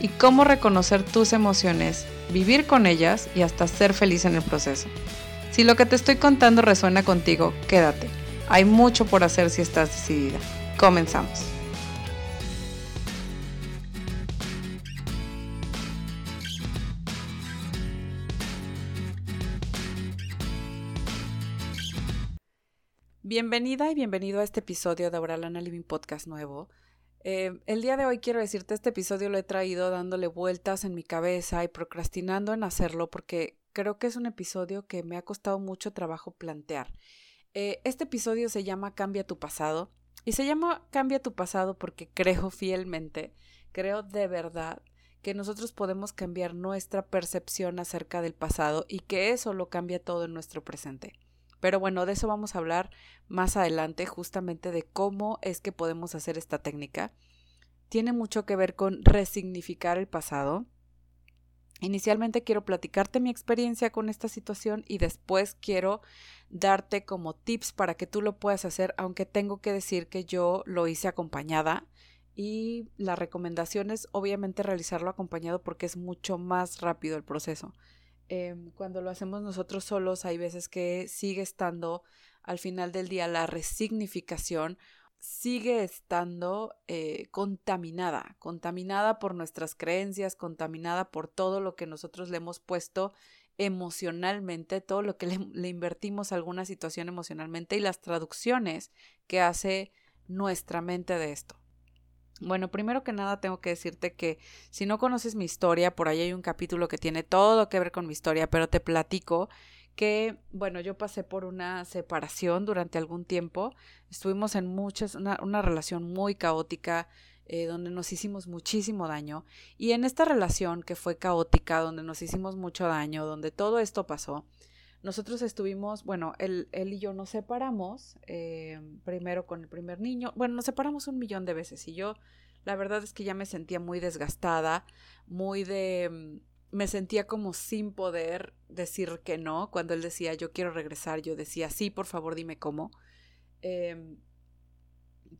y cómo reconocer tus emociones, vivir con ellas y hasta ser feliz en el proceso. Si lo que te estoy contando resuena contigo, quédate. Hay mucho por hacer si estás decidida. Comenzamos. Bienvenida y bienvenido a este episodio de Auralana Living Podcast nuevo. Eh, el día de hoy quiero decirte, este episodio lo he traído dándole vueltas en mi cabeza y procrastinando en hacerlo porque creo que es un episodio que me ha costado mucho trabajo plantear. Eh, este episodio se llama Cambia tu pasado y se llama Cambia tu pasado porque creo fielmente, creo de verdad que nosotros podemos cambiar nuestra percepción acerca del pasado y que eso lo cambia todo en nuestro presente. Pero bueno, de eso vamos a hablar más adelante, justamente de cómo es que podemos hacer esta técnica. Tiene mucho que ver con resignificar el pasado. Inicialmente quiero platicarte mi experiencia con esta situación y después quiero darte como tips para que tú lo puedas hacer, aunque tengo que decir que yo lo hice acompañada y la recomendación es obviamente realizarlo acompañado porque es mucho más rápido el proceso. Em, cuando lo hacemos nosotros solos, hay veces que sigue estando al final del día la resignificación, sigue estando eh, contaminada, contaminada por nuestras creencias, contaminada por todo lo que nosotros le hemos puesto emocionalmente, todo lo que le, le invertimos a alguna situación emocionalmente y las traducciones que hace nuestra mente de esto. Bueno, primero que nada tengo que decirte que si no conoces mi historia, por ahí hay un capítulo que tiene todo que ver con mi historia, pero te platico que, bueno, yo pasé por una separación durante algún tiempo, estuvimos en muchas, una, una relación muy caótica, eh, donde nos hicimos muchísimo daño, y en esta relación que fue caótica, donde nos hicimos mucho daño, donde todo esto pasó, nosotros estuvimos, bueno, él, él y yo nos separamos, eh, primero con el primer niño, bueno, nos separamos un millón de veces y yo, la verdad es que ya me sentía muy desgastada, muy de, mm, me sentía como sin poder decir que no, cuando él decía yo quiero regresar, yo decía sí, por favor dime cómo. Eh,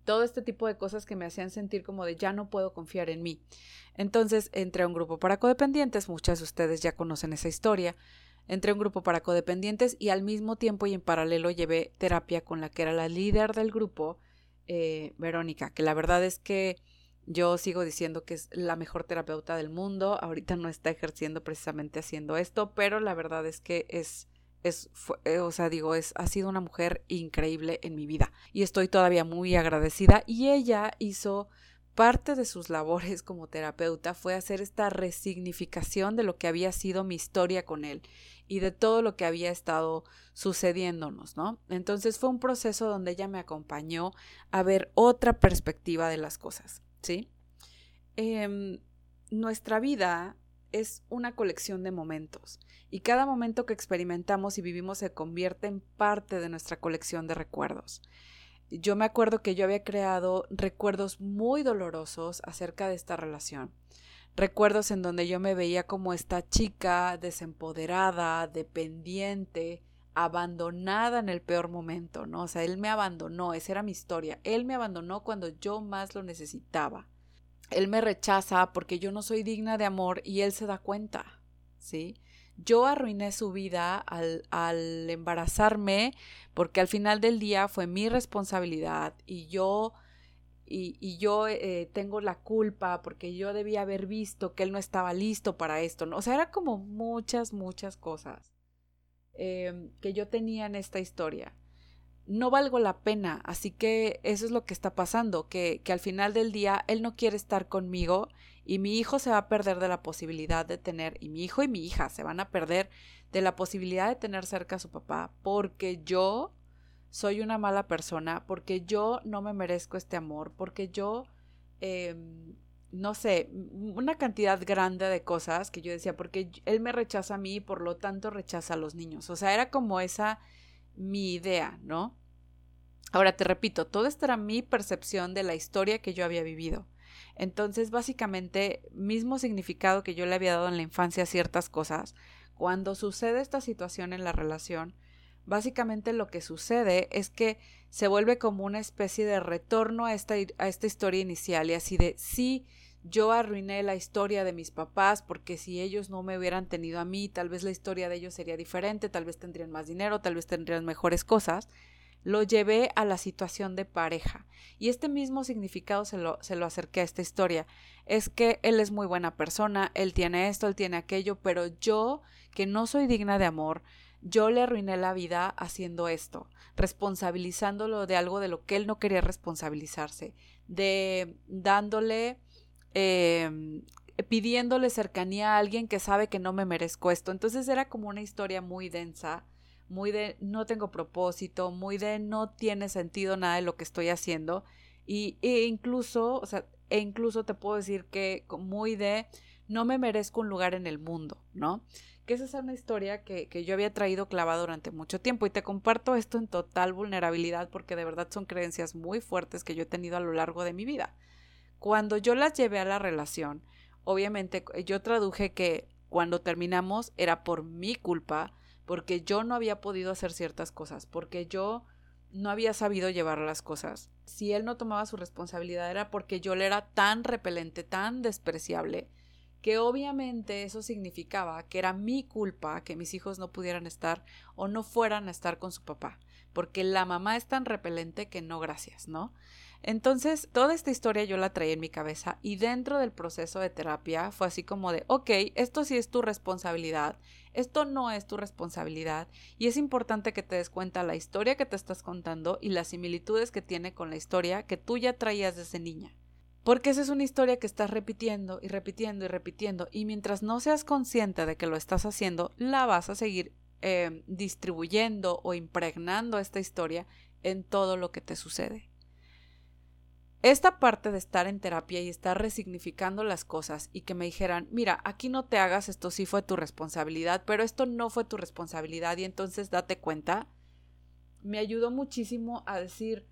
todo este tipo de cosas que me hacían sentir como de ya no puedo confiar en mí. Entonces entré a un grupo para codependientes, muchas de ustedes ya conocen esa historia. Entré a un grupo para codependientes y al mismo tiempo y en paralelo llevé terapia con la que era la líder del grupo, eh, Verónica, que la verdad es que yo sigo diciendo que es la mejor terapeuta del mundo. Ahorita no está ejerciendo precisamente haciendo esto, pero la verdad es que es, es, eh, o sea, digo, es, ha sido una mujer increíble en mi vida y estoy todavía muy agradecida. Y ella hizo parte de sus labores como terapeuta fue hacer esta resignificación de lo que había sido mi historia con él y de todo lo que había estado sucediéndonos, ¿no? Entonces fue un proceso donde ella me acompañó a ver otra perspectiva de las cosas, ¿sí? Em, nuestra vida es una colección de momentos y cada momento que experimentamos y vivimos se convierte en parte de nuestra colección de recuerdos. Yo me acuerdo que yo había creado recuerdos muy dolorosos acerca de esta relación recuerdos en donde yo me veía como esta chica desempoderada, dependiente, abandonada en el peor momento, ¿no? O sea, él me abandonó, esa era mi historia. Él me abandonó cuando yo más lo necesitaba. Él me rechaza porque yo no soy digna de amor y él se da cuenta, ¿sí? Yo arruiné su vida al, al embarazarme porque al final del día fue mi responsabilidad y yo y, yo eh, tengo la culpa porque yo debía haber visto que él no estaba listo para esto, ¿no? O sea, era como muchas, muchas cosas em, que yo tenía en esta historia. No valgo la pena, así que eso es lo que está pasando, que, que al final del día él no quiere estar conmigo y mi hijo se va a perder de la posibilidad de tener, y mi hijo y mi hija se van a perder de la posibilidad de tener cerca a su papá porque yo soy una mala persona, porque yo no me merezco este amor, porque yo em, no sé, una cantidad grande de cosas que yo decía, porque él me rechaza a mí y por lo tanto rechaza a los niños. O sea, era como esa mi idea, ¿no? Ahora te repito, todo esto era mi percepción de la historia que yo había vivido. Entonces, básicamente, mismo significado que yo le había dado en la infancia a ciertas cosas, cuando sucede esta situación en la relación, básicamente lo que sucede es que se vuelve como una especie de retorno a esta, a esta historia inicial y así de sí, yo arruiné la historia de mis papás porque si ellos no me hubieran tenido a mí, tal vez la historia de ellos sería diferente, tal vez tendrían más dinero, tal vez tendrían mejores cosas lo llevé a la situación de pareja. Y este mismo significado se lo, se lo acerqué a esta historia. Es que él es muy buena persona, él tiene esto, él tiene aquello, pero yo, que no soy digna de amor, yo le arruiné la vida haciendo esto, responsabilizándolo de algo de lo que él no quería responsabilizarse, de dándole, em, pidiéndole cercanía a alguien que sabe que no me merezco esto. Entonces era como una historia muy densa muy de no tengo propósito, muy de no tiene sentido nada de lo que estoy haciendo y e incluso, o sea, e incluso te puedo decir que muy de no me merezco un lugar en el mundo, ¿no? Que esa es una historia que, que yo había traído clavada durante mucho tiempo y te comparto esto en total vulnerabilidad porque de verdad son creencias muy fuertes que yo he tenido a lo largo de mi vida. Cuando yo las llevé a la relación, obviamente yo traduje que cuando terminamos era por mi culpa, porque yo no había podido hacer ciertas cosas, porque yo no había sabido llevar las cosas. Si él no tomaba su responsabilidad era porque yo le era tan repelente, tan despreciable, que obviamente eso significaba que era mi culpa que mis hijos no pudieran estar o no fueran a estar con su papá, porque la mamá es tan repelente que no gracias, ¿no? Entonces, toda esta historia yo la traía en mi cabeza y dentro del proceso de terapia fue así como de, ok, esto sí es tu responsabilidad, esto no es tu responsabilidad y es importante que te des cuenta la historia que te estás contando y las similitudes que tiene con la historia que tú ya traías desde niña. Porque esa es una historia que estás repitiendo y repitiendo y repitiendo y mientras no seas consciente de que lo estás haciendo, la vas a seguir eh, distribuyendo o impregnando esta historia en todo lo que te sucede. Esta parte de estar en terapia y estar resignificando las cosas y que me dijeran, mira, aquí no te hagas, esto sí fue tu responsabilidad, pero esto no fue tu responsabilidad y entonces date cuenta, me ayudó muchísimo a decir,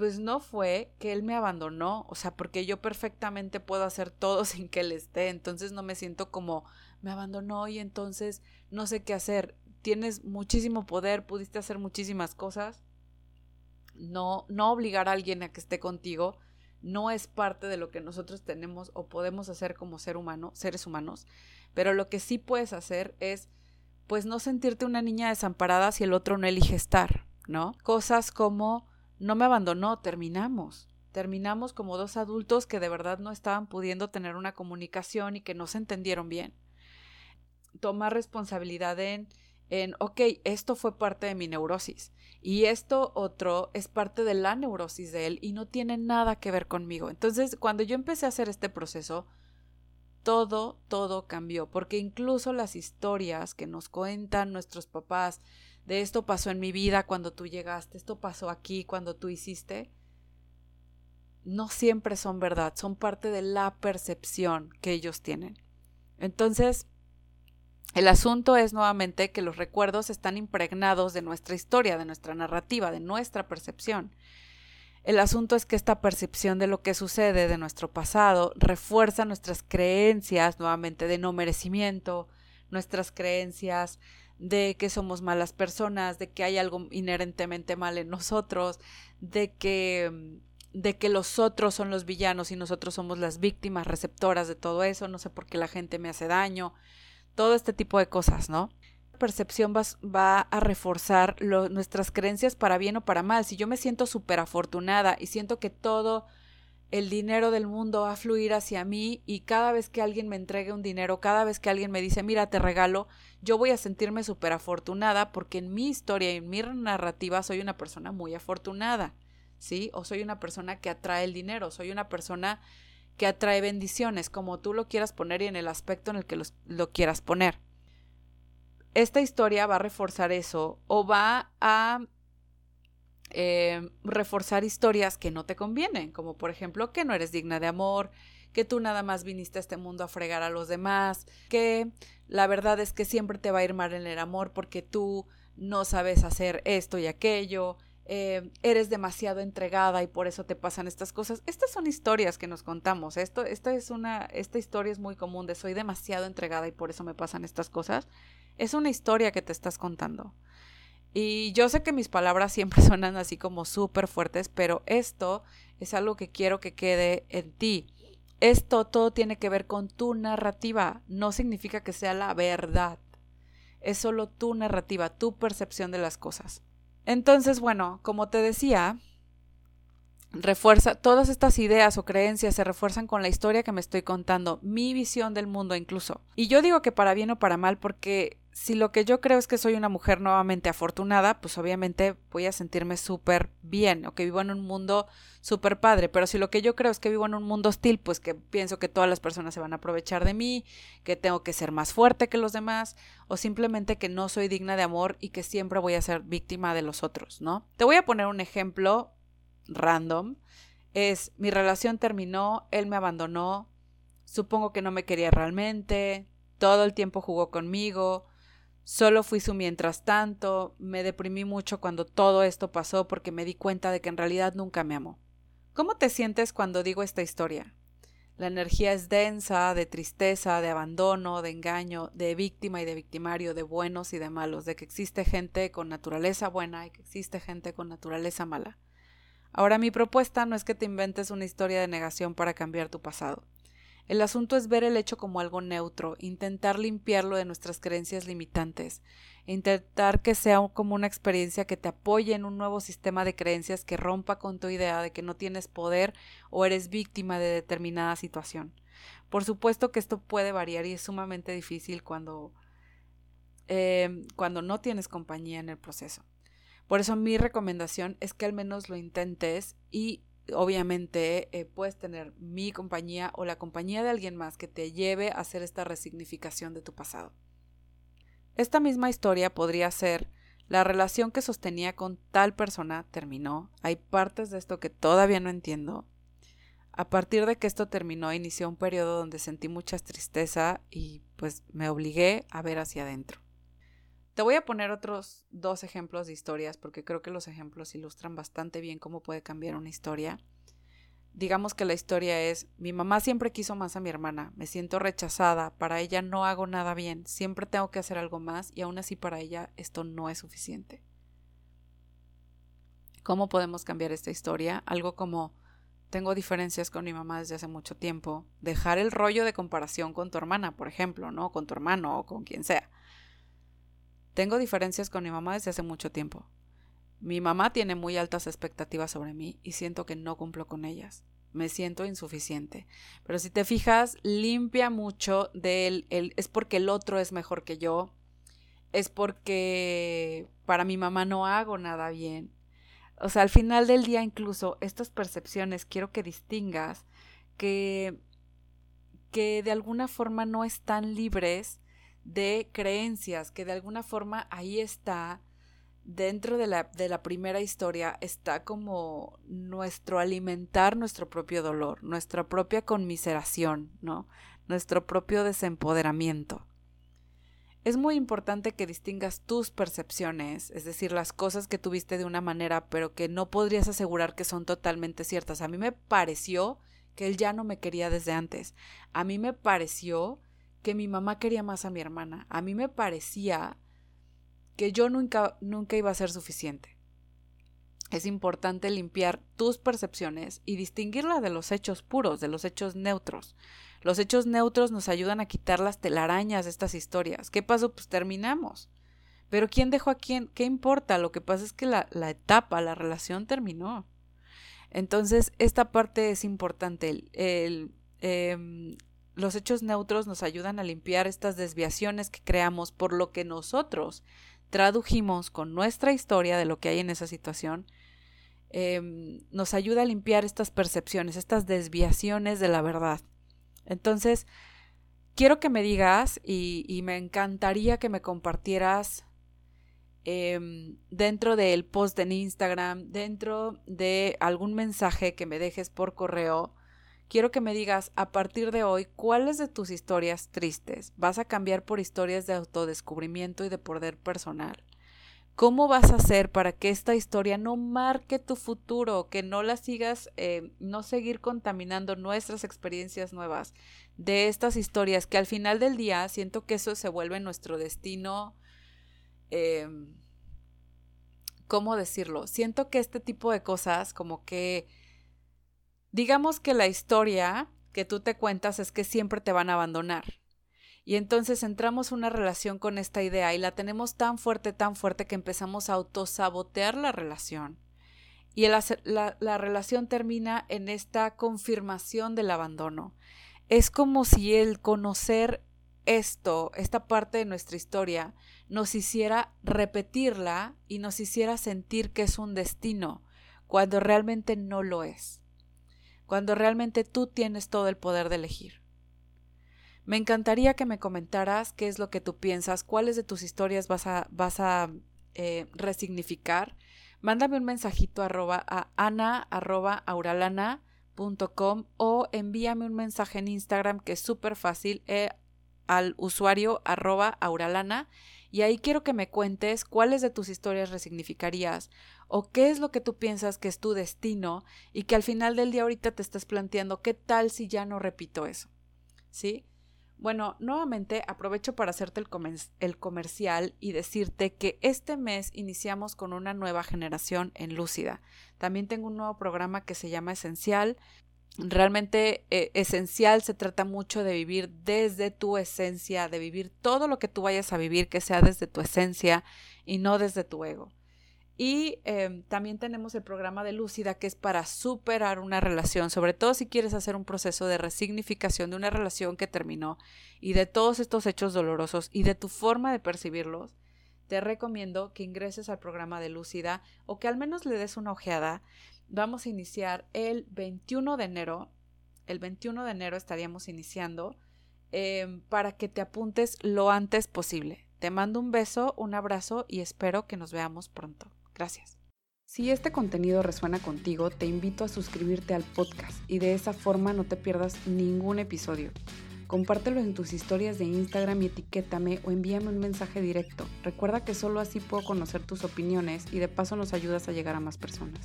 pues no fue que él me abandonó, o sea, porque yo perfectamente puedo hacer todo sin que él esté, entonces no me siento como me abandonó y entonces no sé qué hacer. Tienes muchísimo poder, pudiste hacer muchísimas cosas, no, no obligar a alguien a que esté contigo no es parte de lo que nosotros tenemos o podemos hacer como ser humano, seres humanos, pero lo que sí puedes hacer es pues no sentirte una niña desamparada si el otro no elige estar, ¿no? Cosas como no me abandonó, terminamos. Terminamos como dos adultos que de verdad no estaban pudiendo tener una comunicación y que no se entendieron bien. Tomar responsabilidad en en, ok, esto fue parte de mi neurosis y esto otro es parte de la neurosis de él y no tiene nada que ver conmigo. Entonces, cuando yo empecé a hacer este proceso, todo, todo cambió, porque incluso las historias que nos cuentan nuestros papás de esto pasó en mi vida cuando tú llegaste, esto pasó aquí cuando tú hiciste, no siempre son verdad, son parte de la percepción que ellos tienen. Entonces, el asunto es nuevamente que los recuerdos están impregnados de nuestra historia, de nuestra narrativa, de nuestra percepción. El asunto es que esta percepción de lo que sucede de nuestro pasado refuerza nuestras creencias nuevamente de no merecimiento, nuestras creencias de que somos malas personas, de que hay algo inherentemente mal en nosotros, de que de que los otros son los villanos y nosotros somos las víctimas receptoras de todo eso, no sé por qué la gente me hace daño, todo este tipo de cosas, ¿no? La percepción va, va a reforzar nuestras creencias para bien o para mal. Si yo me siento súper afortunada y siento que todo el dinero del mundo va a fluir hacia mí y cada vez que alguien me entregue un dinero, cada vez que alguien me dice, mira, te regalo, yo voy a sentirme súper afortunada porque en mi historia y en mi narrativa soy una persona muy afortunada, ¿sí? O soy una persona que atrae el dinero, soy una persona que atrae bendiciones, como tú lo quieras poner y en el aspecto en el que lo quieras poner. Esta historia va a reforzar eso o va a eh, reforzar historias que no te convienen, como por ejemplo que no eres digna de amor, que tú nada más viniste a este mundo a fregar a los demás, que la verdad es que siempre te va a ir mal en el amor porque tú no sabes hacer esto y aquello, eh, eres demasiado entregada y por eso te pasan estas cosas. Estas son historias que nos contamos. Esto, esta es una, esta historia es muy común de soy demasiado entregada y por eso me pasan estas cosas. Es una historia que te estás contando. Y yo sé que mis palabras siempre suenan así como súper fuertes, pero esto es algo que quiero que quede en ti. Esto todo tiene que ver con tu narrativa. No significa que sea la verdad. Es solo tu narrativa, tu percepción de las cosas. Entonces, bueno, como te decía, refuerza, todas estas ideas o creencias se refuerzan con la historia que me estoy contando, mi visión del mundo incluso. Y yo digo que para bien o para mal porque si lo que yo creo es que soy una mujer nuevamente afortunada, pues obviamente voy a sentirme súper bien o que vivo en un mundo súper padre. Pero si lo que yo creo es que vivo en un mundo hostil, pues que pienso que todas las personas se van a aprovechar de mí, que tengo que ser más fuerte que los demás o simplemente que no soy digna de amor y que siempre voy a ser víctima de los otros, ¿no? Te voy a poner un ejemplo random. Es mi relación terminó, él me abandonó, supongo que no me quería realmente, todo el tiempo jugó conmigo Solo fui su mientras tanto, me deprimí mucho cuando todo esto pasó porque me di cuenta de que en realidad nunca me amó. ¿Cómo te sientes cuando digo esta historia? La energía es densa, de tristeza, de abandono, de engaño, de víctima y de victimario, de buenos y de malos, de que existe gente con naturaleza buena y que existe gente con naturaleza mala. Ahora mi propuesta no es que te inventes una historia de negación para cambiar tu pasado. El asunto es ver el hecho como algo neutro, intentar limpiarlo de nuestras creencias limitantes, intentar que sea como una experiencia que te apoye en un nuevo sistema de creencias que rompa con tu idea de que no tienes poder o eres víctima de determinada situación. Por supuesto que esto puede variar y es sumamente difícil cuando, eh, cuando no tienes compañía en el proceso. Por eso mi recomendación es que al menos lo intentes y obviamente eh, puedes tener mi compañía o la compañía de alguien más que te lleve a hacer esta resignificación de tu pasado. Esta misma historia podría ser la relación que sostenía con tal persona terminó. Hay partes de esto que todavía no entiendo. A partir de que esto terminó, inició un periodo donde sentí mucha tristeza y pues me obligué a ver hacia adentro. Te voy a poner otros dos ejemplos de historias porque creo que los ejemplos ilustran bastante bien cómo puede cambiar una historia. Digamos que la historia es, mi mamá siempre quiso más a mi hermana, me siento rechazada, para ella no hago nada bien, siempre tengo que hacer algo más y aún así para ella esto no es suficiente. ¿Cómo podemos cambiar esta historia? Algo como, tengo diferencias con mi mamá desde hace mucho tiempo, dejar el rollo de comparación con tu hermana, por ejemplo, ¿no? Con tu hermano o con quien sea tengo diferencias con mi mamá desde hace mucho tiempo. Mi mamá tiene muy altas expectativas sobre mí y siento que no cumplo con ellas. Me siento insuficiente. Pero si te fijas, limpia mucho del el, es porque el otro es mejor que yo. Es porque para mi mamá no hago nada bien. O sea, al final del día incluso estas percepciones quiero que distingas que que de alguna forma no están libres de creencias, que de alguna forma ahí está, dentro de la, de la primera historia, está como nuestro alimentar nuestro propio dolor, nuestra propia conmiseración, ¿no? Nuestro propio desempoderamiento. Es muy importante que distingas tus percepciones, es decir, las cosas que tuviste de una manera, pero que no podrías asegurar que son totalmente ciertas. A mí me pareció que él ya no me quería desde antes. A mí me pareció que mi mamá quería más a mi hermana. A mí me parecía que yo nunca, nunca iba a ser suficiente. Es importante limpiar tus percepciones y distinguirla de los hechos puros, de los hechos neutros. Los hechos neutros nos ayudan a quitar las telarañas de estas historias. ¿Qué pasó? Pues terminamos. Pero ¿quién dejó a quién? ¿Qué importa? Lo que pasa es que la, la etapa, la relación terminó. Entonces, esta parte es importante. El, el em, los hechos neutros nos ayudan a limpiar estas desviaciones que creamos por lo que nosotros tradujimos con nuestra historia de lo que hay en esa situación. Em, nos ayuda a limpiar estas percepciones, estas desviaciones de la verdad. Entonces, quiero que me digas y, me encantaría que me compartieras em, dentro del post en Instagram, dentro de algún mensaje que me dejes por correo, quiero que me digas a partir de hoy cuáles de tus historias tristes vas a cambiar por historias de autodescubrimiento y de poder personal. ¿Cómo vas a hacer para que esta historia no marque tu futuro, que no la sigas, eh, no seguir contaminando nuestras experiencias nuevas de estas historias, que al final del día siento que eso se vuelve nuestro destino? Em, ¿Cómo decirlo? Siento que este tipo de cosas, como que, digamos que la historia que tú te cuentas es que siempre te van a abandonar. Y entonces entramos una relación con esta idea y la tenemos tan fuerte, tan fuerte que empezamos a autosabotear la relación. Y la, la relación termina en esta confirmación del abandono. Es como si el conocer esto, esta parte de nuestra historia, nos hiciera repetirla y nos hiciera sentir que es un destino, cuando realmente no lo es. Cuando realmente tú tienes todo el poder de elegir. Me encantaría que me comentaras qué es lo que tú piensas, cuáles de tus historias vas a, vas a eh, resignificar. Mándame un mensajito arroba a ana arroba o envíame un mensaje en Instagram que es súper fácil eh, al usuario arroba auralana y ahí quiero que me cuentes cuáles de tus historias resignificarías o qué es lo que tú piensas que es tu destino y que al final del día ahorita te estás planteando qué tal si ya no repito eso. ¿Sí? Bueno, nuevamente aprovecho para hacerte el, comercial y decirte que este mes iniciamos con una nueva generación en Lúcida. También tengo un nuevo programa que se llama Esencial. Realmente eh, esencial se trata mucho de vivir desde tu esencia, de vivir todo lo que tú vayas a vivir que sea desde tu esencia y no desde tu ego. Y em, también tenemos el programa de Lúcida, que es para superar una relación, sobre todo si quieres hacer un proceso de resignificación de una relación que terminó y de todos estos hechos dolorosos y de tu forma de percibirlos. Te recomiendo que ingreses al programa de Lúcida o que al menos le des una ojeada. Vamos a iniciar el 21 de enero. El 21 de enero estaríamos iniciando em, para que te apuntes lo antes posible. Te mando un beso, un abrazo y espero que nos veamos pronto. Gracias. Si este contenido resuena contigo, te invito a suscribirte al podcast y de esa forma no te pierdas ningún episodio. Compártelo en tus historias de Instagram y etiquétame o envíame un mensaje directo. Recuerda que solo así puedo conocer tus opiniones y de paso nos ayudas a llegar a más personas.